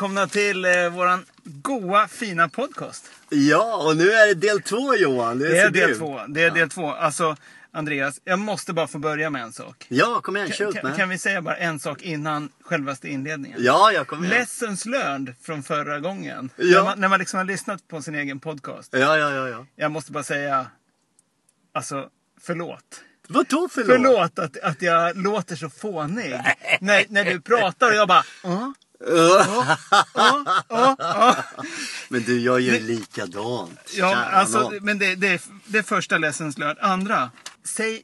välkomna till eh, våran goa fina podcast. Ja, och nu är det del två Johan. Det är del grymt. två. Det är del två. Alltså, Andreas, jag måste bara få börja med en sak. Ja, kom igen, kör Kan, kan vi säga bara en sak innan självaste inledningen? Ja, jag kommer igen. Lessons learned från förra gången. Ja. När, man, när man liksom har lyssnat på sin egen podcast. Ja, ja, ja, ja. Jag måste bara säga, alltså, förlåt. Vadå förlåt? Förlåt att, att jag låter så fånig. när, när du pratar och jag bara, "Ja, ja, ja, ja." Men du, jag gör likadant. Ja, Kära alltså, men det, det, är, det är första lessons learned. Andra, säg,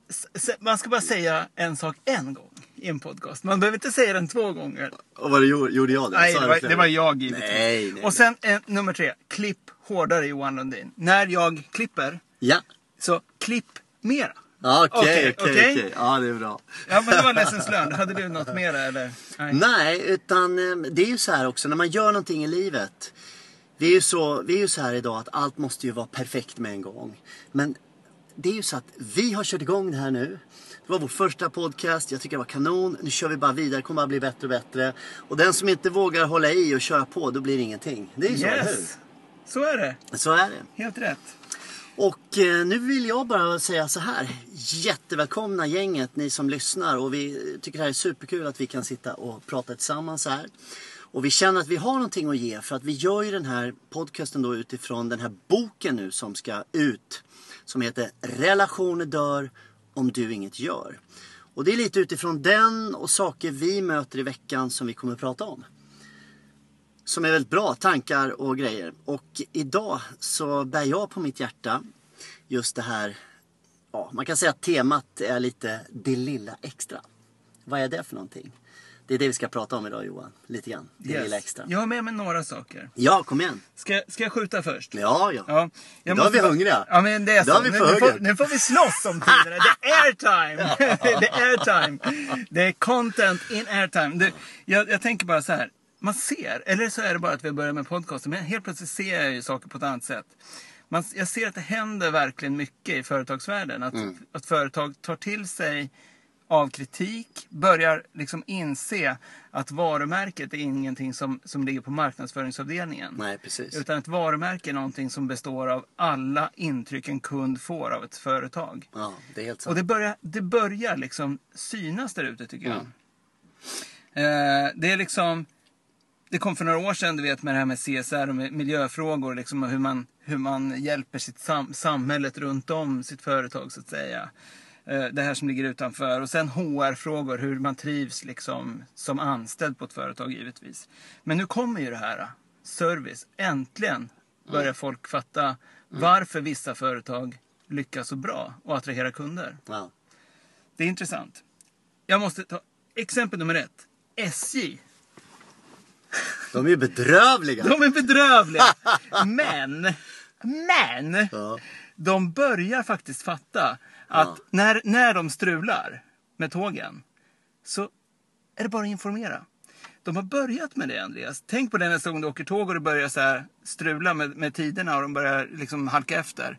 man ska bara säga en sak en gång i en podcast. Man behöver inte säga den två gånger. Och vad gjorde, jag det? Nej, det var, det var jag givetvis. Nej, nej. Och sen eh, nummer tre, klipp hårdare Johan Lundin. När jag klipper, Ja. så klipp mera. Ja, Okej, Okej, okej. Ja, det är bra. Ja, men det var lessons learned. Hade du något mera eller? Nej. Nej, utan eh, det är ju så här också när man gör någonting i livet. Vi är ju så, vi är ju så här idag att allt måste ju vara perfekt med en gång. Men det är ju så att vi har kört igång det här nu. Det var vår första podcast, jag tycker det var kanon. Nu kör vi bara vidare, det kommer bara bli bättre och bättre. Och den som inte vågar hålla i och köra på, då blir det ingenting. Det är ju så, eller Yes, så är det. hur? Så är det. Helt rätt. Och eh, nu vill jag bara säga så här. Jättevälkomna gänget, ni som lyssnar. Och vi tycker det här är superkul att vi kan sitta och prata tillsammans här. Och vi känner att vi har någonting att ge för att vi gör ju den här podcasten då utifrån den här boken nu som ska ut. Som heter Relationer dör om du inget gör. Och det är lite utifrån den och saker vi möter i veckan som vi kommer att prata om som är väldigt bra tankar och grejer. Och idag så bär jag på mitt hjärta just det här, ja man kan säga att temat är lite det lilla extra. Vad är det för någonting? Det är det vi ska prata om idag Johan, lite grann. Det Yes. lilla extra. Jag har med mig några saker. Ja, kom igen. Ska, ska jag skjuta först? Ja, ja. Ja, jag Idag är vi bara- hungriga. Ja, men det är så. nu, nu, får, nu får vi slåss om tiderna. Det är airtime! det är airtime. Det är content in airtime. Det, jag, jag tänker bara så här. Man ser, eller så är det bara att vi börjar med podcasten, men helt plötsligt ser jag ju saker på ett annat sätt. Man, jag ser att det händer verkligen mycket i företagsvärlden. Att, Mm. att företag tar till sig av kritik, börjar liksom inse att varumärket är ingenting som, som ligger på marknadsföringsavdelningen. Nej, precis. Utan ett varumärke är någonting som består av alla intryck en kund får av ett företag. Ja, det är helt Och sant. det börjar, det börjar liksom synas där ute tycker jag. Mm. Eh, det är liksom... Det kom för några år sedan, du vet, med det här med CSR och med miljöfrågor. Liksom, och hur, man, hur man hjälper sitt sam, samhället runt om sitt företag, så att säga. Eh, det här som ligger utanför. Och sen HR-frågor, hur man trivs liksom, som anställd på ett företag, givetvis. Men nu kommer ju det här, service. Äntligen börjar folk fatta varför vissa företag lyckas så bra och attraherar kunder. Ja. Det är intressant. Jag måste ta exempel nummer ett. SJ. De är bedrövliga. De är bedrövliga. Men, men, Ja. de börjar faktiskt fatta att Ja. när, när de strular med tågen så är det bara att informera. De har börjat med det Andreas. Tänk på det nästa gång du åker tåg och det börjar så här strula med, med tiderna och de börjar liksom halka efter.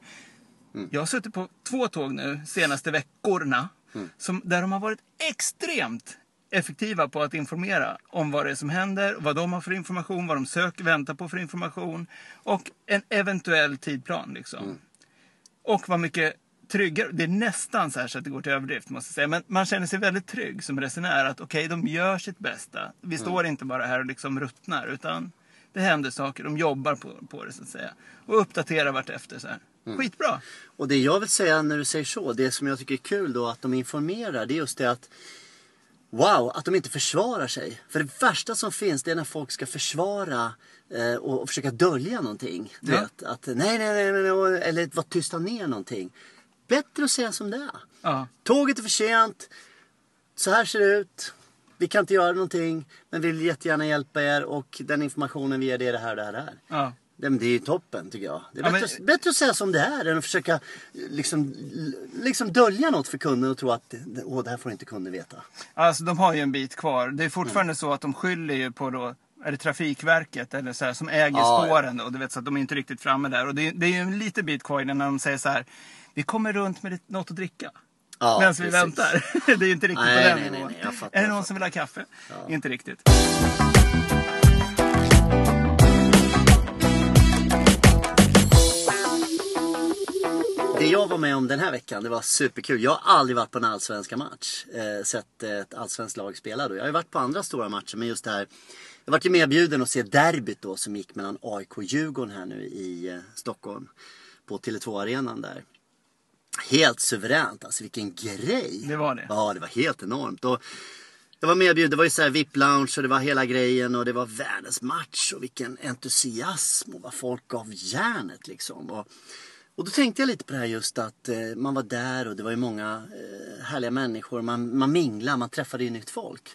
Mm. Jag har suttit på två tåg nu senaste veckorna Mm. som, där de har varit extremt effektiva på att informera om vad det är som händer, vad de har för information, vad de söker, väntar på för information och en eventuell tidplan. Liksom. Mm. Och vad mycket tryggare, det är nästan så här så att det går till överdrift måste jag säga, men man känner sig väldigt trygg som resenär att okej, de gör sitt bästa. Vi står inte bara här och liksom ruttnar utan det händer saker, de jobbar på, på det så att säga. Och uppdaterar vartefter så här. Skitbra! Och det jag vill säga när du säger så, det som jag tycker är kul då att de informerar, det är just det att Wow, att de inte försvarar sig. För det värsta som finns det är när folk ska försvara eh, och, och försöka dölja någonting. Du Ja. vet, att nej, nej, nej, nej, nej, eller vara tysta ner någonting. Bättre att säga som det är. Ja. Tåget är för sent. Så här ser det ut. Vi kan inte göra någonting, men vi vill jättegärna hjälpa er och den informationen vi ger det är det här, det här, det här. Ja. Det, det är toppen tycker jag. Det är Ja, bättre, men- bättre att säga som det är än att försöka liksom, liksom dölja något för kunden och tro att Åh, det här får inte kunden veta. Alltså de har ju en bit kvar. Det är fortfarande så att de skyller ju på då är det Trafikverket eller så här, som äger Ja, spåren då, du vet så att de är inte riktigt framme där. Och det, det är ju en liten bit kvar innan de säger så här. Vi kommer runt med något att dricka. Ja, Medan vi väntar. det är ju inte riktigt Nej, på den nej, nej, nej, är det någon som vill ha kaffe? Inte riktigt. Om den här veckan. Det var superkul. Jag har aldrig varit på en allsvenska match. Eh, sett ett allsvenskt lag spela då. Jag har ju varit på andra stora matcher men just det här. Jag vart ju medbjuden att se derbyt då som gick mellan AIK och Djurgården här nu i eh, Stockholm. På Tele2-arenan där. Helt suveränt alltså, vilken grej! Det var det. Ja, det var helt enormt. Och jag var medbjuden, det var ju så här VIP-lounge och det var hela grejen och det var världens match och vilken entusiasm och vad folk gav järnet liksom. Och, och då tänkte jag lite på det här just att eh, man var där och det var ju många eh, härliga människor. Man, man minglade, man träffade ju nytt folk.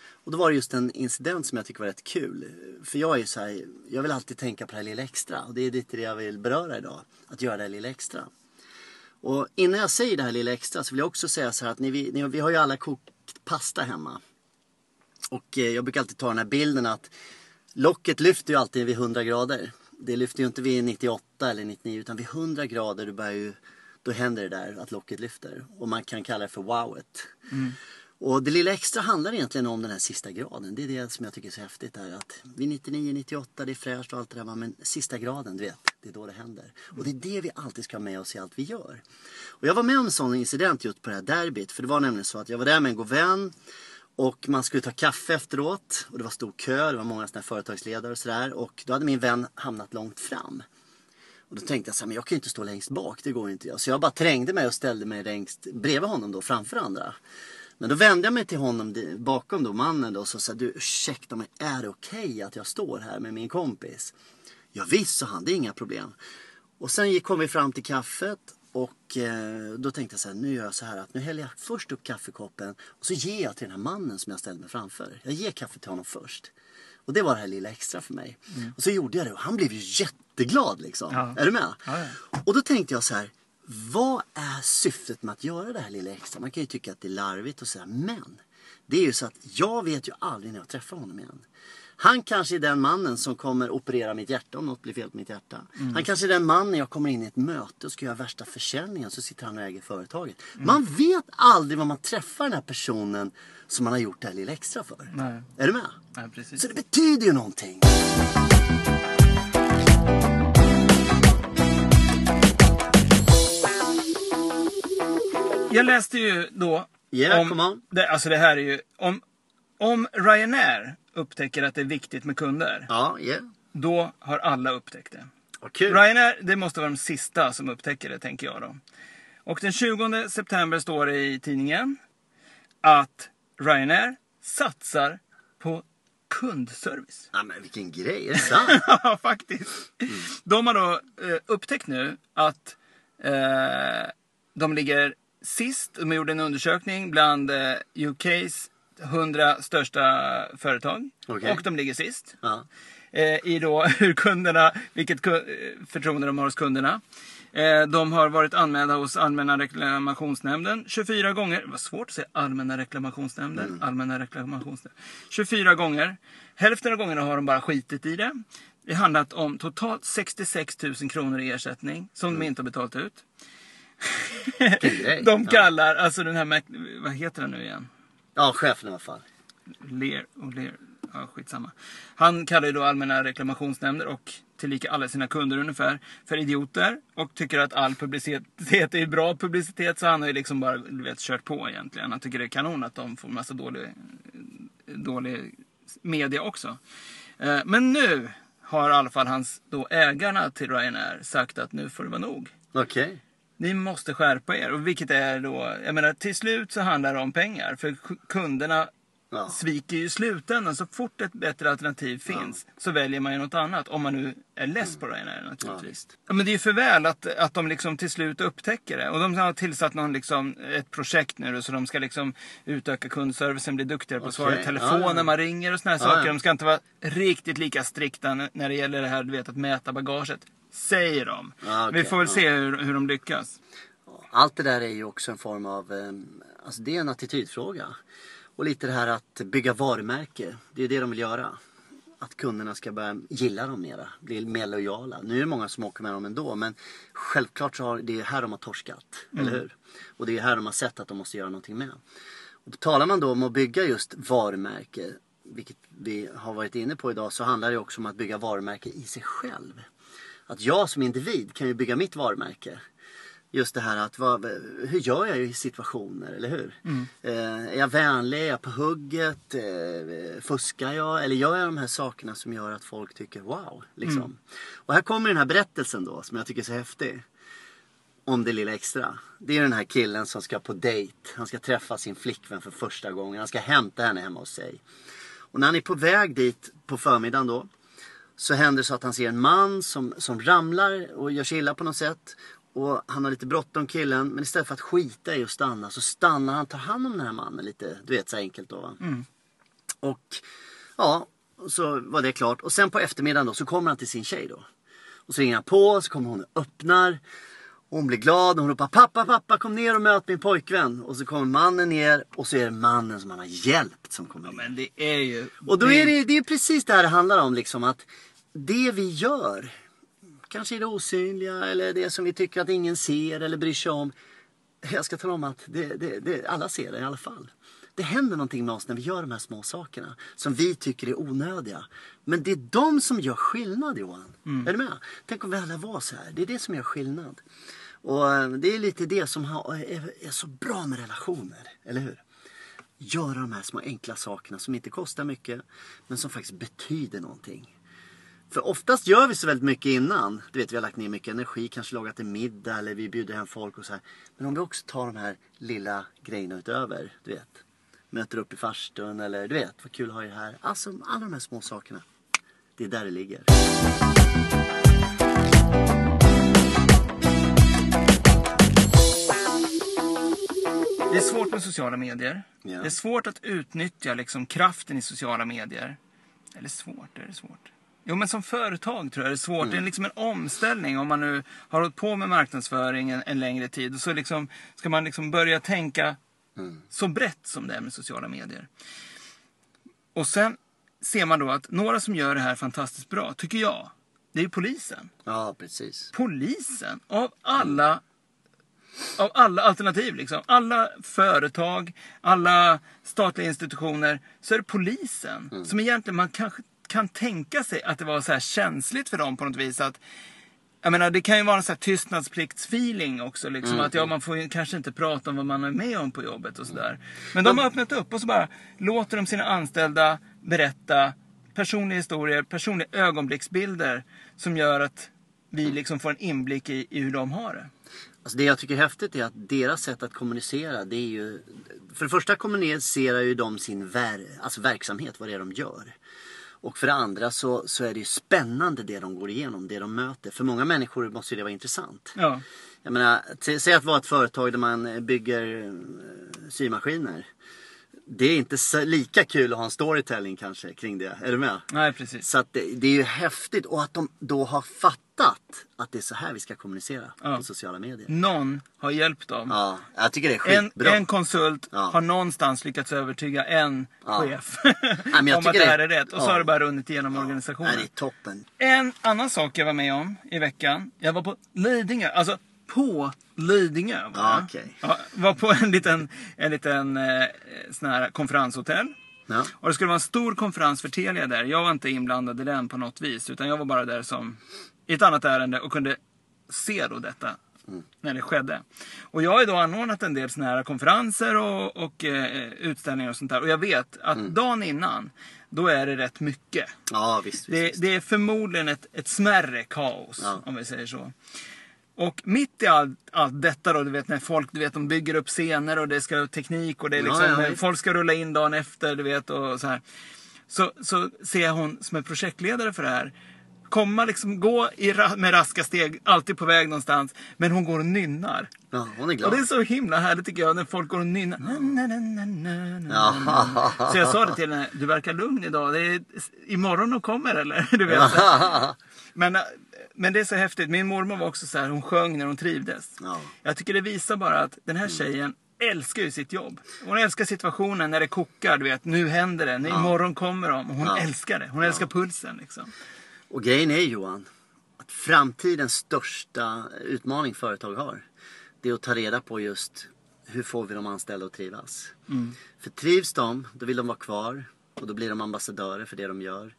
Och då var det just en incident som jag tycker var rätt kul. För jag är ju så här, jag vill alltid tänka på det här lilla extra. Och det är lite det jag vill beröra idag. Att göra det här lilla extra. Och innan jag säger det här lilla extra så vill jag också säga så här att ni, ni, vi har ju alla kokt pasta hemma. Och eh, jag brukar alltid ta den här bilden att locket lyfter ju alltid vid 100 grader. Det lyfter ju inte vid 98 eller 99 utan vid 100 grader då, börjar ju, då händer det där att locket lyfter. Och man kan kalla det för wowet. Mm. Och det lilla extra handlar egentligen om den här sista graden. Det är det som jag tycker är så häftigt här. Att vid 99, 98, det är fräscht och allt det där. Men sista graden, du vet, det är då det händer. Och det är det vi alltid ska ha med oss i allt vi gör. Och jag var med om en sån incident just på det här derbyt. För det var nämligen så att jag var där med en god vän. Och man skulle ta kaffe efteråt. Och det var stor kö, det var många såna företagsledare och sådär. Och då hade min vän hamnat långt fram. Och då tänkte jag så här, men jag kan ju inte stå längst bak, det går inte jag. Så jag bara trängde mig och ställde mig längst bredvid honom då, framför andra. Men då vände jag mig till honom bakom då, mannen då, och så sa du ursäkta mig, är det okej okay att jag står här med min kompis? Ja, visst, sa han, det är inga problem. Och sen kom vi fram till kaffet och eh, då tänkte jag så här, nu gör jag så här att nu häller jag först upp kaffekoppen och så ger jag till den här mannen som jag ställde mig framför. Jag ger kaffe till honom först. Och det var det här lilla extra för mig. Mm. Och så gjorde jag det och han blev ju jätteglad liksom. Ja. Är du med? Ja, ja. Och då tänkte jag så här, vad är syftet med att göra det här lilla extra? Man kan ju tycka att det är larvigt och sådär, men det är ju så att jag vet ju aldrig när jag träffar honom igen. Han kanske är den mannen som kommer operera mitt hjärta om något blir fel på mitt hjärta. Mm. Han kanske är den mannen jag kommer in i ett möte och ska göra värsta försäljningen så sitter han och äger företaget. Mm. Man vet aldrig vad man träffar den här personen som man har gjort det här lilla extra för. Nej. Är du med? Nej, precis. Så det betyder ju någonting. Jag läste ju då yeah, om. Det, alltså det här är ju, om, om Ryanair upptäcker att det är viktigt med kunder. Ja, yeah. Då har alla upptäckt det. Okay. Ryanair, det måste vara de sista som upptäcker det, tänker jag då. Och den 20 september står det i tidningen att Ryanair satsar på kundservice. Ja, men vilken grej, är det sant? ja, faktiskt. Mm. De har då eh, upptäckt nu att eh, de ligger sist. De gjorde en undersökning bland eh, UKs 100 största företag. Okay. Och de ligger sist. Ja. Eh, I då hur kunderna, vilket förtroende de har hos kunderna. Eh, de har varit anmälda hos Allmänna reklamationsnämnden 24 gånger. Det var svårt att säga Allmänna reklamationsnämnden. Mm. Allmänna reklamationsnämnden. 24 gånger. Hälften av gångerna har de bara skitit i det. Det har handlat om totalt 66 000 kronor i ersättning som mm. de inte har betalat ut. de kallar, alltså den här, vad heter den nu igen? Ja, chefen i alla fall. Ler och ler. Ja, skitsamma. Han kallar ju då allmänna reklamationsnämnder och tillika alla sina kunder ungefär för idioter och tycker att all publicitet är bra publicitet så han har ju liksom bara vet, kört på egentligen. Han tycker det är kanon att de får massa dålig, dålig media också. Eh, men nu har i alla fall hans då ägarna till Ryanair sagt att nu får det vara nog. Okej. Okay. Ni måste skärpa er. Och vilket är då, jag menar till slut så handlar det om pengar. För kunderna ja. sviker ju i slutändan. Så fort ett bättre alternativ finns ja. så väljer man ju något annat. Om man nu är less på Ryanair naturligtvis. Ja. ja. men det är ju för väl att, att de liksom till slut upptäcker det. Och de har tillsatt någon liksom, ett projekt nu så de ska liksom utöka kundservicen, bli duktigare på att svara i telefon när man ringer och såna här saker. De ska inte vara riktigt lika strikta när det gäller det här du vet, att mäta bagaget. Säger de. Ah, okay. Vi får väl se hur, hur de lyckas. Allt det där är ju också en form av, eh, alltså det är en attitydfråga. Och lite det här att bygga varumärke, det är det de vill göra. Att kunderna ska börja gilla dem mera, bli mer lojala. Nu är det många som åker med dem ändå men självklart så har det är här de har torskat, mm. eller hur? Och det är här de har sett att de måste göra någonting med. Och talar man då om att bygga just varumärke, vilket vi har varit inne på idag, så handlar det också om att bygga varumärke i sig själv att jag som individ kan ju bygga mitt varumärke. Just det här att vad, hur gör jag i situationer, eller hur? Eh, är jag vänlig? Är jag på hugget? Eh, fuskar jag? Eller gör jag de här sakerna som gör att folk tycker wow? Liksom. Och här kommer den här berättelsen då som jag tycker är så häftig. Om det lilla extra. Det är den här killen som ska på dejt. Han ska träffa sin flickvän för första gången. Han ska hämta henne hemma hos sig. Och när han är på väg dit på förmiddagen då. Så händer det så att han ser en man som, som ramlar och gör sig illa på något sätt. Och han har lite bråttom killen. Men istället för att skita i att stanna så stannar han, tar hand om den här mannen lite. Du vet så enkelt då va. Och ja, så var det klart. Och sen på eftermiddagen då så kommer han till sin tjej då. Och så ringer han på, så kommer hon och öppnar. Hon blir glad och hon ropar pappa, pappa kom ner och möt min pojkvän. Och så kommer mannen ner och så är det mannen som han har hjälpt som kommer Ja, ner. men det är ju... Och då är det, det är precis det här det handlar om liksom att det vi gör, kanske är det osynliga eller det som vi tycker att ingen ser eller bryr sig om. Jag ska tala om att det, det, det, alla ser det i alla fall. Det händer någonting med oss när vi gör de här små sakerna som vi tycker är onödiga. Men det är de som gör skillnad Johan. Är du med? Tänk om vi alla var så här. Det är det som gör skillnad. Och eh, det är lite det som är, så bra med relationer, eller hur? göra de här små enkla sakerna som inte kostar mycket men som faktiskt betyder någonting. För oftast gör vi så väldigt mycket innan. Du vet, vi har lagt ner mycket energi, kanske lagat en middag eller vi bjuder hem folk och så här. Men om vi också tar de här lilla grejerna utöver, du vet. Möter upp i farstun eller du vet, vad kul att ha er här. Alltså alla de här små sakerna. Det är där det ligger. Är svårt med sociala medier. Ja. Det är svårt att utnyttja liksom, kraften i sociala medier. Eller svårt, är det svårt? Jo, men som företag tror jag det är svårt. Mm. Det är liksom en omställning om man nu har hållit på med marknadsföring en, en längre tid. Och så liksom, ska man liksom börja tänka Mm. så brett som det är med sociala medier. Och sen ser man då att några som gör det här fantastiskt bra, tycker jag, det är ju polisen. Ja, precis. Polisen, av alla av alla alternativ, liksom. alla företag, alla statliga institutioner, så är det polisen som egentligen man kanske kan tänka sig att det var så här känsligt för dem på något vis. att jag menar, det kan ju vara en sån här tystnadspliktsfeeling också. Liksom, Att ja, man får ju kanske inte prata om vad man är med om på jobbet och sådär. Men de har öppnat upp och så bara låter de sina anställda berätta personliga historier, personliga ögonblicksbilder som gör att vi liksom får en inblick i, i hur de har det. Alltså det jag tycker är häftigt är att deras sätt att kommunicera det är ju... För det första kommunicerar ju de sin ver, alltså verksamhet, vad det är de gör. Och för det andra så, så är det ju spännande det de går igenom, det de möter. För många människor måste ju det vara intressant. Ja. Jag menar, säg att vara ett företag där man bygger eh, symaskiner. Det är inte lika kul att ha en storytelling kanske kring det. Är du med? Nej, precis. Så att det, det är ju häftigt och att de då har fattat att det är så här vi ska kommunicera Ja. på sociala medier. Någon har hjälpt dem. Ja, jag tycker det är En, skitbra. en konsult Ja. har någonstans lyckats övertyga en Ja. chef jag om att det här är rätt. Och så har det bara runnit igenom Nej, organisationen. det är toppen. En annan sak jag var med om i veckan. Jag var på Lidingö. Alltså på Lidingö. Var, okej. ja, var på en liten, en liten eh, sån här konferenshotell. Ja. Och det skulle vara en stor konferens för Telia där. Jag var inte inblandad i den på något vis. Utan jag var bara där som i ett annat ärende och kunde se då detta. När det skedde. Och jag har ju då anordnat en del såna här konferenser och, och eh, utställningar och sånt där. Och jag vet att dagen innan, då är det rätt mycket. Ja, visst. visst, Det, visst. det är förmodligen ett, ett smärre kaos, Ja. om vi säger så. Och mitt i allt, allt detta då, du vet när folk du vet, de bygger upp scener och det ska teknik och det är Ja, liksom, ja, eh, visst. folk ska rulla in dagen efter, du vet och så här. Så, så ser jag hon som är projektledare för det här komma liksom, gå i, med raska steg, alltid på väg någonstans. Men hon går och nynnar. Ja, hon är glad. Och det är så himla härligt tycker jag när folk går och nynnar. Na, na, na, Ja. Så jag sa det till henne, du verkar lugn idag. Det är imorgon hon kommer eller? Du vet. Men, äh, men det är så häftigt. Min mormor var också så här, hon sjöng när hon trivdes. Ja. Jag tycker det visar bara att den här tjejen älskar ju sitt jobb. Hon älskar situationen när det kokar, du vet. Nu händer det, nu, imorgon kommer de. Hon Ja. älskar det. Hon älskar pulsen liksom. Och grejen är Johan, att framtidens största utmaning företag har, det är att ta reda på just hur får vi de anställda att trivas. För trivs de, då vill de vara kvar och då blir de ambassadörer för det de gör.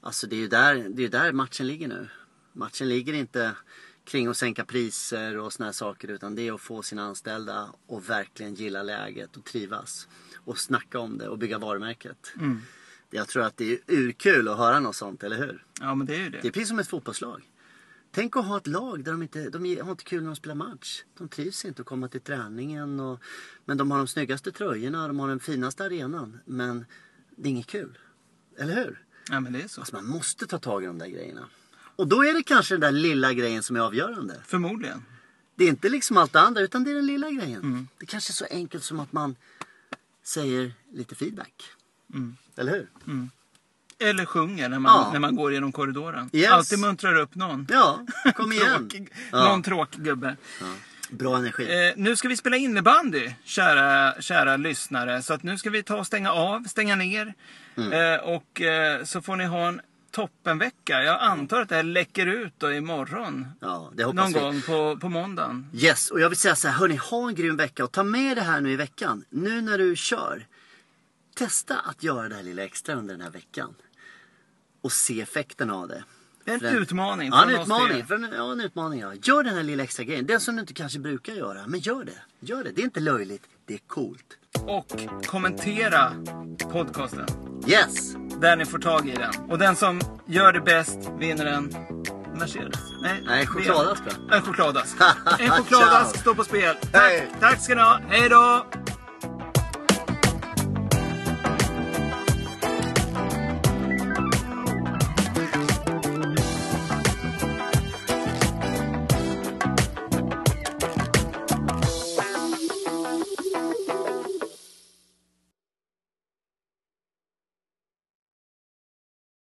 Alltså det är ju där, det är där matchen ligger nu. Matchen ligger inte kring att sänka priser och såna här saker utan det är att få sina anställda att verkligen gilla läget och trivas. Och snacka om det och bygga varumärket. Mm. Jag tror att det är urkul att höra något sånt, eller hur? Ja, men det är ju Det är det. precis som ett fotbollslag. Tänk att ha ett lag där de inte de har inte kul när de spelar match. De trivs inte att komma till träningen. Och, men de har de snyggaste tröjorna, de har den finaste arenan. Men det är inget kul. Eller hur? Ja, men det är så. Alltså man måste ta tag i de där grejerna. Och då är det kanske den där lilla grejen som är avgörande. Förmodligen. Det är inte liksom allt det andra utan det är den lilla grejen. Det kanske är så enkelt som att man säger lite feedback. Eller hur? Eller sjunger när man, Ja. när man går genom korridoren. Yes. Alltid muntrar upp någon. Ja, kom igen. Tråkig, Ja. Någon tråkig gubbe. Bra energi. Eh, nu ska vi spela innebandy, kära, kära lyssnare. Så att nu ska vi ta och stänga av, stänga ner. Mm. Eh, och eh, så får ni ha en toppenvecka. Jag antar att det här läcker ut då imorgon. Ja, det hoppas Någon vi. gång på, på måndagen. Yes, och jag vill säga så här, hörni, ha en grym vecka och ta med det här nu i veckan. Nu när du kör, testa att göra det här lilla extra under den här veckan. Och se effekten av det. En För utmaning Ja, en från oss utmaning. För en, ja, en utmaning ja. Gör den här lilla extra grejen. Den som du inte kanske brukar göra. Men gör det. Gör det. Det är inte löjligt. Det är coolt. Och kommentera podcasten. Yes! Där ni får tag i den. Och den som gör det bäst vinner en Mercedes. Nej, Nej, chokladask? En chokladask. En chokladask står på spel. Hej. Tack, tack ska ni ha. Hej då!